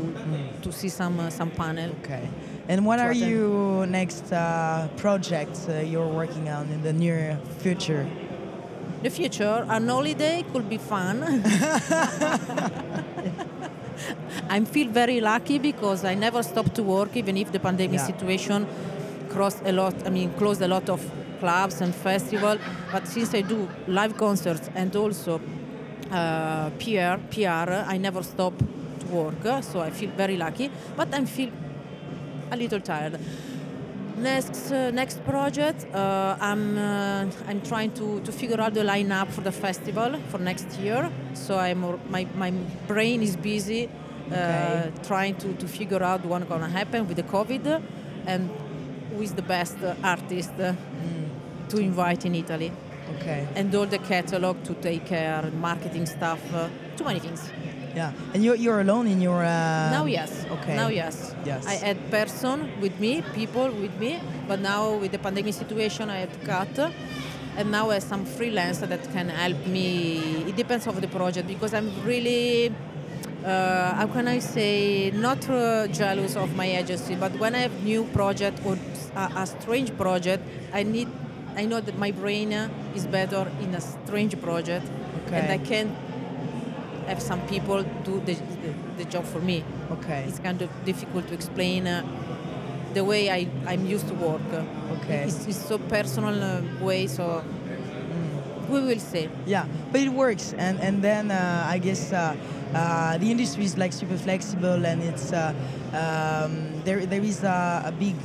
to see some uh, some panel. Okay. And what are attend. you next uh, projects uh, you're working on in the near future? The future, an holiday could be fun. I feel very lucky because I never stopped to work, even if the pandemic Yeah. situation crossed a lot. I mean, closed a lot of clubs and festivals. But since I do live concerts and also uh, PR, PR, I never stop to work. So I feel very lucky. But I feel a little tired. Next, uh, next project, uh, I'm uh, I'm trying to, to figure out the lineup for the festival for next year. So I'm my my brain is busy uh, Okay. trying to, to figure out what's gonna happen with the COVID and who is the best artist uh, to invite in Italy Okay. and all the catalog to take care, marketing stuff, uh, too many things. Yeah. And you're you're alone in your. Uh, now yes. Okay. Now yes. Yes. I had person with me, people with me, but now with the pandemic situation I had cut. And now I have some freelancer that can help me. It depends of the project because I'm really, uh, how can I say, not uh, jealous of my agency, but when I have new project or a, a strange project, I need, I know that my brain is better in a strange project, and I Okay. can have some people do the, the, the job for me. Okay. It's kind of difficult to explain uh, the way I, I'm used to work. Okay. It's, it's so personal uh, way, so we will see. Yeah, but it works, and and then uh, I guess uh, uh, the industry is like super flexible, and it's uh, um, there there is a, a big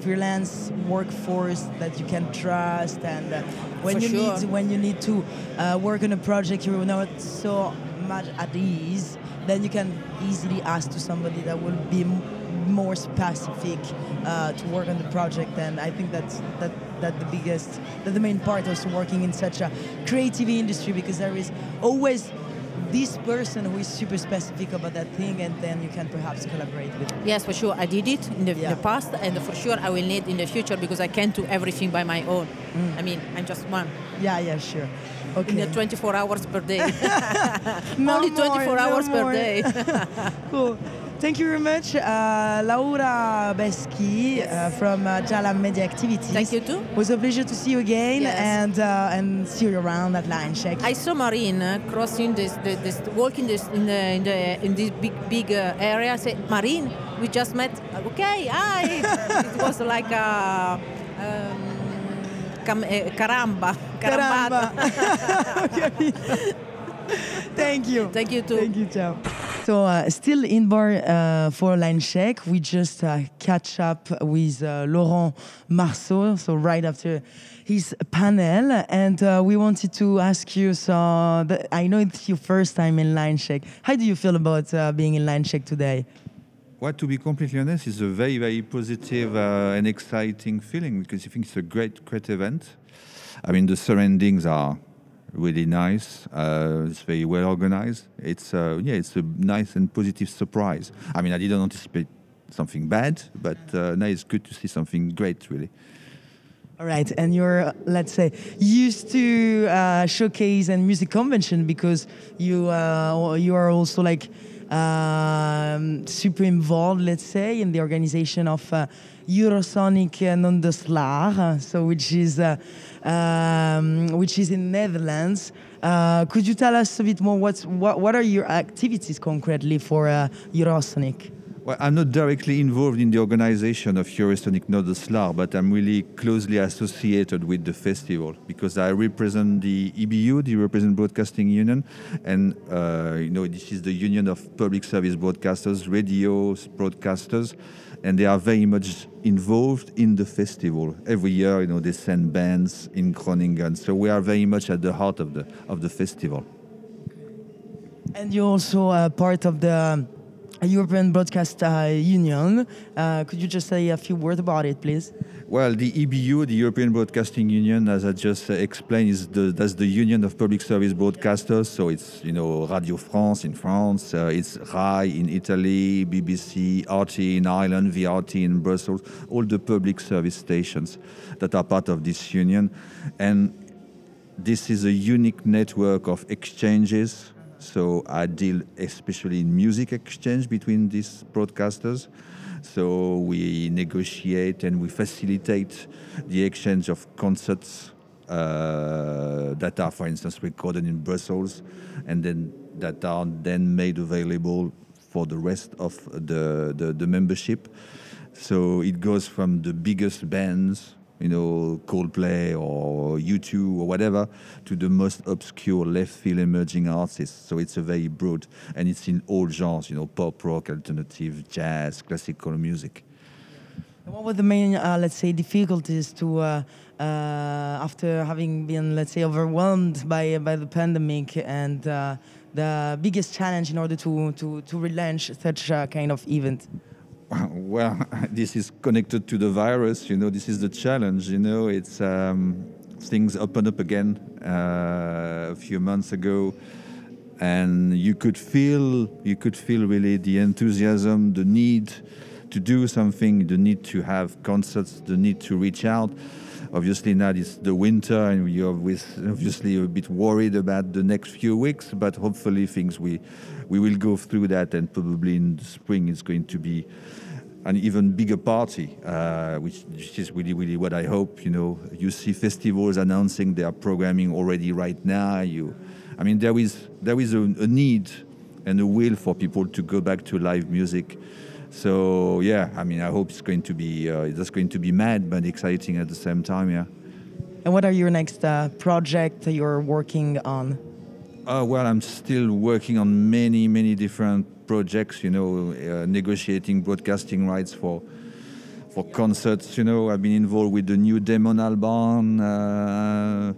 freelance workforce that you can trust, and uh, when For you sure. need when you need to uh, work on a project you're not so much at ease, then you can easily ask to somebody that will be more specific uh, to work on the project and I think that's that that the biggest that the main part also working in such a creative industry because there is always this person who is super specific about that thing and then you can perhaps collaborate with them. Yes, for sure. I did it in the, Yeah. the past, and for sure I will need in the future because I can't do everything by my own. Mm. I mean, I'm just one. yeah yeah sure Okay. in the 24 hours per day. No Only 24 more, no hours per more. day. cool. Thank you very much, uh, Laura Beschi uh, from uh, Gialla Media Activities. Thank you too. It was a pleasure to see you again Yes. and uh, and see you around at Line Check. I saw Marine uh, crossing this, this, this walking this in the in the in this big big uh, area. I said, Marine, we just met. Okay, hi. it was like a. Um, cam- eh, caramba, carambata. Thank you. Thank you too. Thank you, ciao. So, uh, still in bar uh, for line check, we just uh, catch up with uh, Laurent Marceau. So, right after his panel, and uh, we wanted to ask you. So, I know it's your first time in line check. How do you feel about uh, being in line check today? Well, to be completely honest, it's a very, very positive and exciting feeling because I think it's a great, great event. I mean, the surroundings are really nice. Uh, it's very well organized. It's uh, yeah, it's a nice and positive surprise. I mean, I didn't anticipate something bad, but uh, now it's good to see something great, really. All right, and you're, let's say, used to uh, showcase and music convention because you uh, you are also like um, super involved, let's say, in the organization of uh, Eurosonic Noorderslag, uh, so which is uh, um, which is in Netherlands. Uh, could you tell us a bit more? What's what what are your activities concretely for uh, Eurosonic? Well, I'm not directly involved in the organization of Eurosonic Noorderslag, but I'm really closely associated with the festival because I represent the EBU, the European Broadcasting Union, and uh, you know this is the union of public service broadcasters, radio broadcasters, and they are very much involved in the festival. Every year, you know, they send bands in Groningen, so we are very much at the heart of the of the festival. And you're also uh, part of the European Broadcast uh, Union. Uh, could you just say a few words about it, please? Well, the EBU, the European Broadcasting Union, as I just uh, explained, is the, that's the union of public service broadcasters. So it's you know Radio France in France, uh, it's RAI in Italy, BBC, RT in Ireland, VRT in Brussels, all the public service stations that are part of this union, and this is a unique network of exchanges. So I deal especially in music exchange between these broadcasters. So we negotiate and we facilitate the exchange of concerts uh, that are, for instance, recorded in Brussels, and then that are then made available for the rest of the, the, the membership. So it goes from the biggest bands, you know, Coldplay or U2 or whatever, to the most obscure left field emerging artists. So it's a very broad, and it's in all genres, you know, pop, rock, alternative, jazz, classical music. What were the main, uh, let's say, difficulties to uh, uh, after having been, let's say, overwhelmed by by the pandemic and uh, the biggest challenge in order to to to relaunch such a kind of event? Well, this is connected to the virus. You know, this is the challenge. You know, it's um, things opened up again uh, a few months ago, and you could feel you could feel really the enthusiasm, the need to do something, the need to have concerts, the need to reach out. Obviously, now it's the winter, and are obviously a bit worried about the next few weeks. But hopefully, things we we will go through that, and probably in the spring it's going to be an even bigger party, uh, which, which is really, really what I hope. You know, you see festivals announcing their programming already right now. You, I mean, there is there is a, a need and a will for people to go back to live music. So yeah, I mean, I hope it's going to be uh, it's going to be mad but exciting at the same time. Yeah. And what are your next uh, project you're working on? Uh, well, I'm still working on many, many different projects. You know, uh, negotiating broadcasting rights for for concerts. You know, I've been involved with the new Damon Albarn. Uh,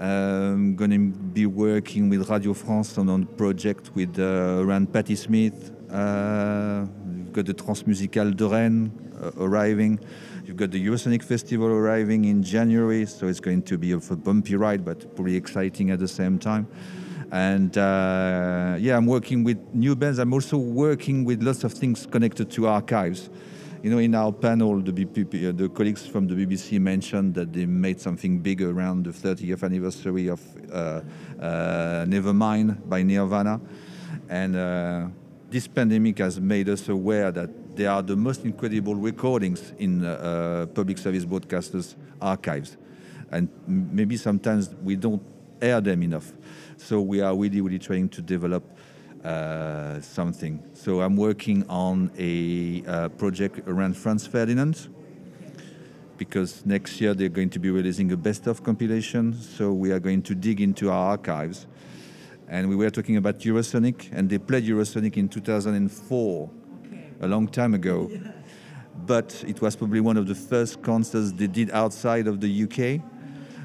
I'm going to be working with Radio France on a project with uh, around Patti Smith. Uh, got the Transmusicales de Rennes uh, arriving. You've got the Eurosonic Festival arriving in January, so it's going to be a bumpy ride, but pretty exciting at the same time. And uh, yeah, I'm working with new bands. I'm also working with lots of things connected to archives. You know, in our panel, the, uh, the colleagues from the BBC mentioned that they made something big around the 30th anniversary of uh, uh, Nevermind by Nirvana. And uh, this pandemic has made us aware that there are the most incredible recordings in uh, uh, public service broadcasters' archives. And maybe sometimes we don't air them enough. So we are really, really trying to develop uh, something. So I'm working on a uh, project around Franz Ferdinand because next year they're going to be releasing a best of compilation. So we are going to dig into our archives. And we were talking about Eurosonic, and they played Eurosonic in 2004, a long time ago. But it was probably one of the first concerts they did outside of the UK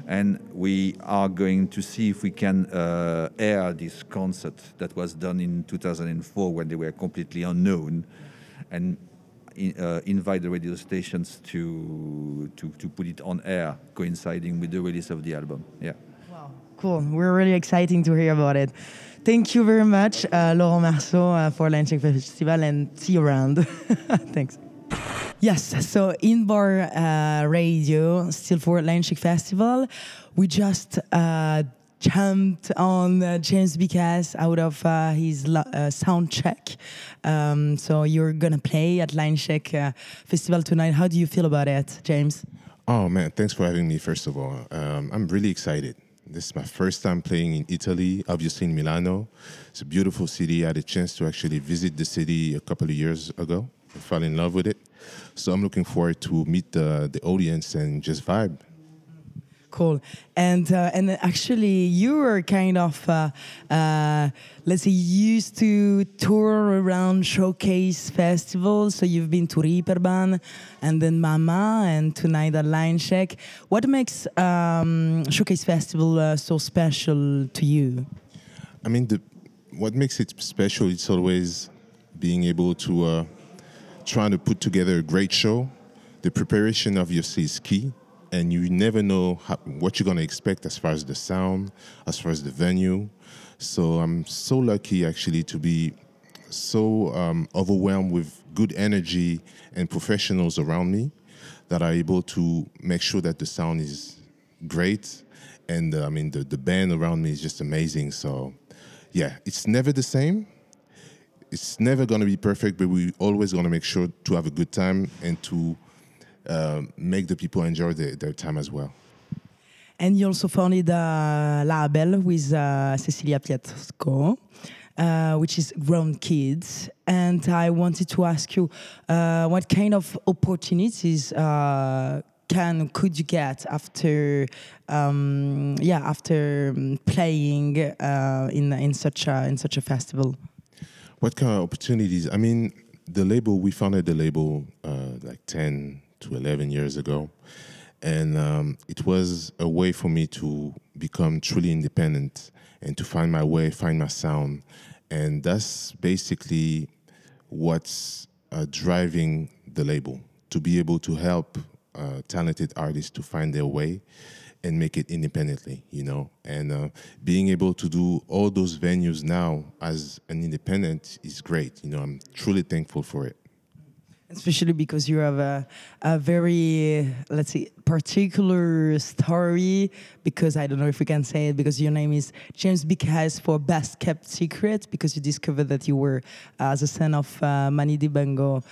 and we are going to see if we can uh, air this concert that was done in 2004 when they were completely unknown and in, uh, invite the radio stations to, to, to put it on air coinciding with the release of the album. Yeah Cool. We're really exciting to hear about it. Thank you very much, uh, Laurent Marceau, uh, for launching festival, and see you around. Thanks. Yes, so in bar uh, radio, still for Atlantic Festival, we just uh, jumped on uh, James BKS out of uh, his uh, sound check. Um, so you're gonna play at Line Check uh, Festival tonight. How do you feel about it, James? Oh man, thanks for having me. First of all, um, I'm really excited. This is my first time playing in Italy, obviously in Milano. It's a beautiful city. I had a chance to actually visit the city a couple of years ago. I fell in love with it. So I'm looking forward to meet the, the audience and just vibe. Cool. And uh, and actually, you were kind of, uh, uh, let's say, used to tour around showcase festivals. So you've been to Reeperbahn and then Mama and tonight at Line Check. What makes um, showcase festival uh, so special to you? I mean, the, what makes it special is always being able to uh, trying to put together a great show. The preparation of obviously is key, and you never know how, what you're going to expect as far as the sound, as far as the venue. So I'm so lucky actually to be so um, overwhelmed with good energy and professionals around me that are able to make sure that the sound is great. And uh, I mean, the, the band around me is just amazing. So, yeah, it's never the same. It's never going to be perfect, but we always going to make sure to have a good time and to uh, make the people enjoy their, their time as well. And you also founded a label with uh, Cecilia Pietrsko, uh, which is Grown Kids. And I wanted to ask you, uh, what kind of opportunities uh, can could you get after, um, yeah, after playing uh, in in such a in such a festival? What kind of opportunities? I mean, the label, we founded the label uh, like 10 to 11 years ago. And um, it was a way for me to become truly independent and to find my way, find my sound. And that's basically what's uh, driving the label to be able to help uh, talented artists to find their way and make it independently, you know. And uh, being able to do all those venues now as an independent is great. You know, I'm truly thankful for it. Especially because you have a, a very, let's say, particular story. Because I don't know if we can say it, because your name is James BKS for Best Kept Secret, because you discovered that you were uh, the son of uh, Manu Dibango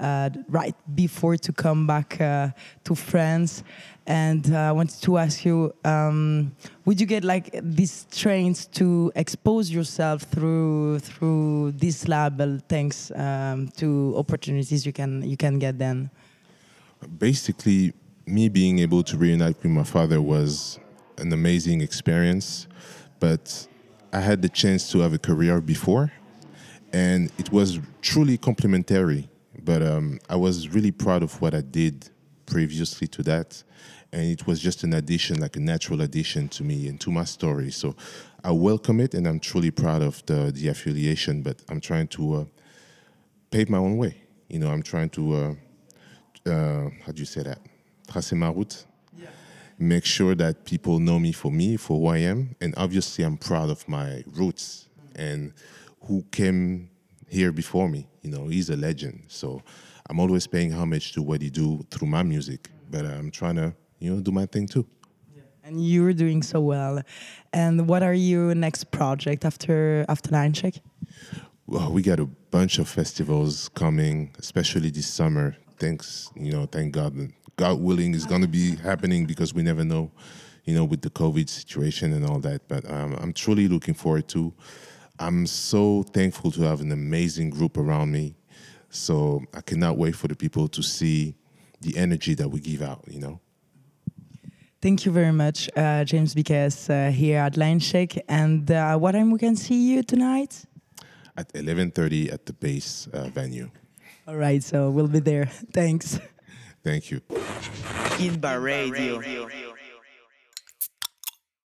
right before to come back uh, to France. And uh, I wanted to ask you, um, would you get like these trains to expose yourself through through this label, thanks um, to opportunities you can you can get then? Basically, me being able to reunite with my father was an amazing experience, but I had the chance to have a career before, and it was truly complementary but um, I was really proud of what I did previously to that. And it was just an addition, like a natural addition to me and to my story. So I welcome it and I'm truly proud of the, the affiliation, but I'm trying to uh, pave my own way. You know, I'm trying to, uh, uh, how do you say that? Tracer ma route. Yeah. Make sure that people know me for me, for who I am. And obviously, I'm proud of my roots and who came here before me. You know, he's a legend. So I'm always paying homage to what he do through my music, but I'm trying to you know do my thing too. And you're doing so well. And what are your next project after after Line Check? Well, we got a bunch of festivals coming, especially this summer. Thanks, you know, thank God. God willing, is going to be happening because we never know, you know, with the COVID situation and all that. But um, I'm truly looking forward to. I'm so thankful to have an amazing group around me. So I cannot wait for the people to see the energy that we give out. You know. Thank you very much, uh, James BKS, uh, here at Line Check. And uh, what time we can see you tonight? At 11:30 at the base uh, venue. All right, so we'll be there. Thanks. Thank you. Inba Radio.